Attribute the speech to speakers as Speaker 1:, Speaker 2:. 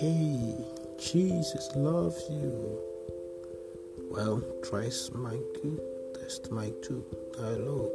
Speaker 1: Hey, Jesus loves you. Well, try mic two, test mic two. Hello.